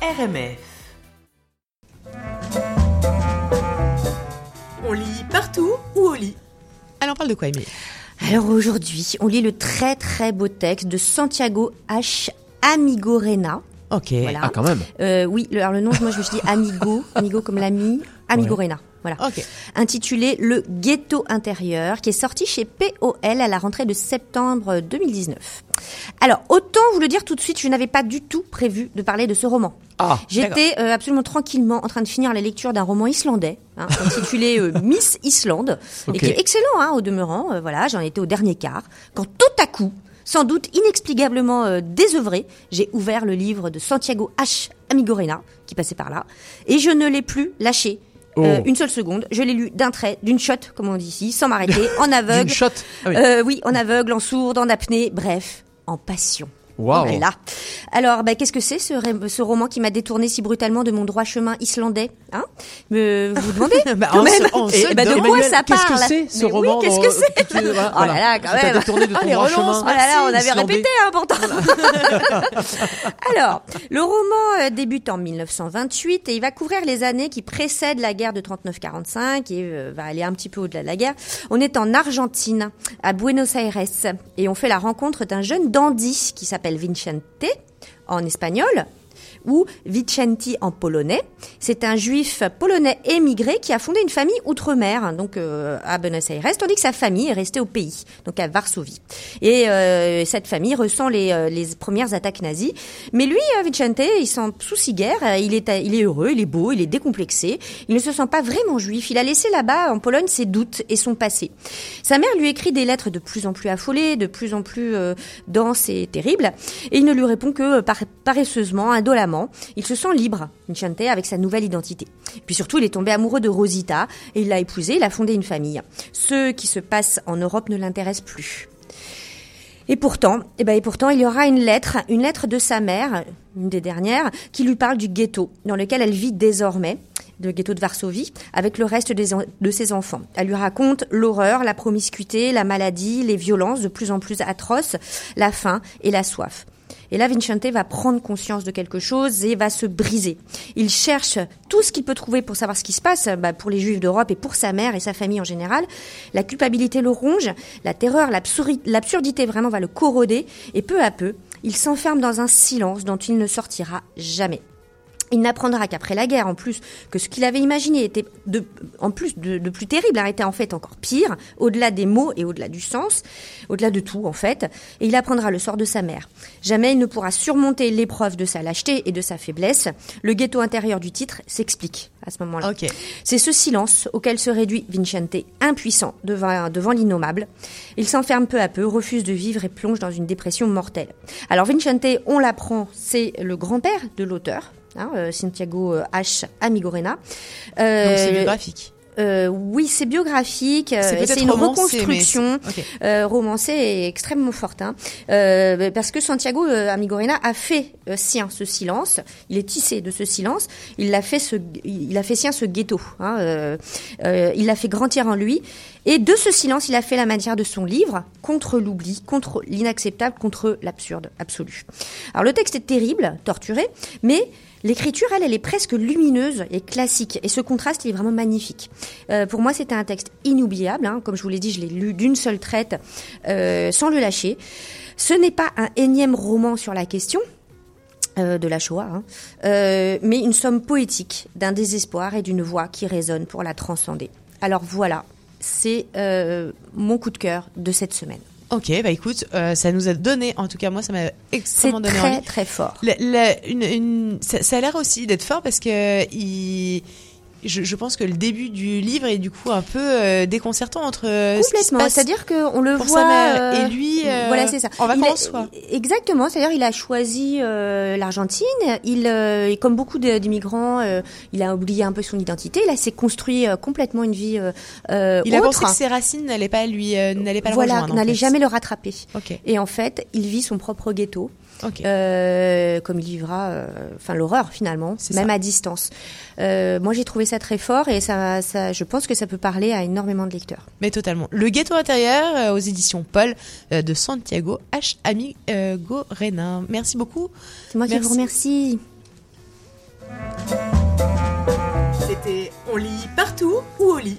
RMF. On lit partout ou au lit? Alors, on parle de quoi, Émilie? Alors aujourd'hui, on lit le très très beau texte de Santiago H. Amigorena. Ok. Voilà. Ah, quand même. Euh, oui, le, alors le nom, moi je me suis dit Amigo, Amigo comme l'ami, Amigorena. Voilà. Intitulé Le ghetto intérieur, qui est sorti chez POL à la rentrée de septembre 2019. Alors, autant vous le dire tout de suite, je n'avais pas du tout prévu de parler de ce roman. Ah, J'étais euh, absolument tranquillement en train de finir la lecture d'un roman islandais, hein, intitulé euh, Miss Islande, et qui est excellent hein, au demeurant. euh, voilà, j'en étais au dernier quart, quand tout à coup, sans doute inexplicablement désœuvré, j'ai ouvert le livre de Santiago H. Amigorena, qui passait par là, et je ne l'ai plus lâché. Euh, Oh. une seule seconde, je l'ai lu d'un trait, d'une shot, comme on dit ici, sans m'arrêter, en aveugle. D'une shot. Ah oui. Euh, oui, en aveugle, en sourde, en apnée, bref, en passion. Waouh. Voilà. Alors, bah, qu'est-ce que c'est ce roman qui m'a détourné si brutalement de mon droit chemin islandais? Hein Me vous demandez Bah, quand même se- ben, de quoi ça Qu'est-ce parle que c'est ce Mais oui, roman qu'est-ce que c'est que tu- voilà, Oh là là, quand qui t'a même. détourné de ton Ah, les droit relances. chemin Oh là là, on avait répété hein, pourtant. Alors, le roman euh, débute en 1928 et il va couvrir les années qui précèdent la guerre de 39-45 et euh, va aller un petit peu au-delà de la guerre. On est en Argentine, à Buenos Aires, et on fait la rencontre d'un jeune dandy qui s'appelle Vincente en espagnol ou Vicenti en polonais. C'est un juif polonais émigré qui a fondé une famille outre-mer, donc euh, à Buenos Aires, tandis que sa famille est restée au pays, donc à Varsovie. Et euh, cette famille ressent les, euh, les premières attaques nazies. Mais lui, Vicente, il s'en soucie guère. Il est, heureux, il est beau, il est décomplexé. Il ne se sent pas vraiment juif. Il a laissé là-bas, en Pologne, ses doutes et son passé. Sa mère lui écrit des lettres de plus en plus affolées, de plus en plus denses et terribles. Et il ne lui répond que par- paresseusement, indolemment. Il se sent libre, Vicente, avec sa nouvelle identité. Et puis surtout, il est tombé amoureux de Rosita et il l'a épousée, il a fondé une famille. Ce qui se passe en Europe ne l'intéresse plus. Et pourtant, eh ben, et pourtant, il y aura une lettre, une lettre de sa mère, une des dernières, qui lui parle du ghetto dans lequel elle vit désormais, le ghetto de Varsovie, avec le reste de ses enfants. Elle lui raconte l'horreur, la promiscuité, la maladie, les violences de plus en plus atroces, la faim et la soif. Et là, Vincente va prendre conscience de quelque chose et va se briser. Il cherche tout ce qu'il peut trouver pour savoir ce qui se passe bah, pour les Juifs d'Europe et pour sa mère et sa famille en général. La culpabilité le ronge, la terreur, l'absurdité vraiment va le corroder et peu à peu, il s'enferme dans un silence dont il ne sortira jamais. Il n'apprendra qu'après la guerre, en plus, que ce qu'il avait imaginé était de, en plus de, de plus terrible, hein, était en fait encore pire, au-delà des mots et au-delà du sens, au-delà de tout, en fait. Et il apprendra le sort de sa mère. Jamais il ne pourra surmonter l'épreuve de sa lâcheté et de sa faiblesse. Le ghetto intérieur du titre s'explique à ce moment-là. C'est ce silence auquel se réduit Vincente, impuissant devant, devant l'innommable. Il s'enferme peu à peu, refuse de vivre et plonge dans une dépression mortelle. Alors Vincente, on l'apprend, c'est le grand-père de l'auteur. Hein, euh, Santiago euh, H. Amigorena. Euh, Donc c'est biographique. euh, oui, c'est biographique. C'est une romancé, reconstruction c'est- euh, romancée et extrêmement forte. Hein. Euh, parce que Santiago Amigorena a fait sien ce silence. Il est tissé de ce silence. Il l'a fait, ce, il a fait sien ce ghetto. Hein. Il l'a fait grandir en lui. Et de ce silence, il a fait la matière de son livre contre l'oubli, contre l'inacceptable, contre l'absurde absolu. Alors le texte est terrible, torturé, mais L'écriture, elle, elle est presque lumineuse et classique. Et ce contraste, il est vraiment magnifique. Euh, pour moi, c'était un texte inoubliable. hein. Comme je vous l'ai dit, je l'ai lu d'une seule traite, euh, sans le lâcher. Ce n'est pas un énième roman sur la question euh, de la Shoah, hein, mais une somme poétique d'un désespoir et d'une voix qui résonne pour la transcender. Alors voilà, c'est mon coup de cœur de cette semaine. Ok, bah écoute, euh, ça nous a donné, en tout cas moi ça m'a extrêmement donné très envie. très fort. La- la- une, une- ça, ça a l'air aussi d'être fort parce que il, je, je pense que le début du livre est du coup un peu euh, déconcertant entre euh, Complètement. C'est-à-dire qu'on le pour voit. sa mère euh, et lui voilà, c'est ça. en Il a- vacances quoi. Exactement. C'est-à-dire, il a choisi l'Argentine. Il, comme beaucoup d'immigrants, il a oublié un peu son identité. Là, s'est construit complètement une vie Il a autre. pensé que ses racines n'allaient pas lui, n'allaient pas voilà, le n'allait jamais le rattraper. Ok, Et en fait, il vit son propre ghetto, ok. euh, comme il vivra, euh, enfin l'horreur finalement, même ça. à distance. Euh, moi, j'ai trouvé ça très fort et ça, je pense que ça peut parler à énormément de lecteurs. Mais totalement. Le ghetto intérieur euh, aux éditions Paul euh, de Santiago H. Amigo euh, Renin. Merci beaucoup. C'est moi Merci. qui vous remercie. C'était On lit partout ou au lit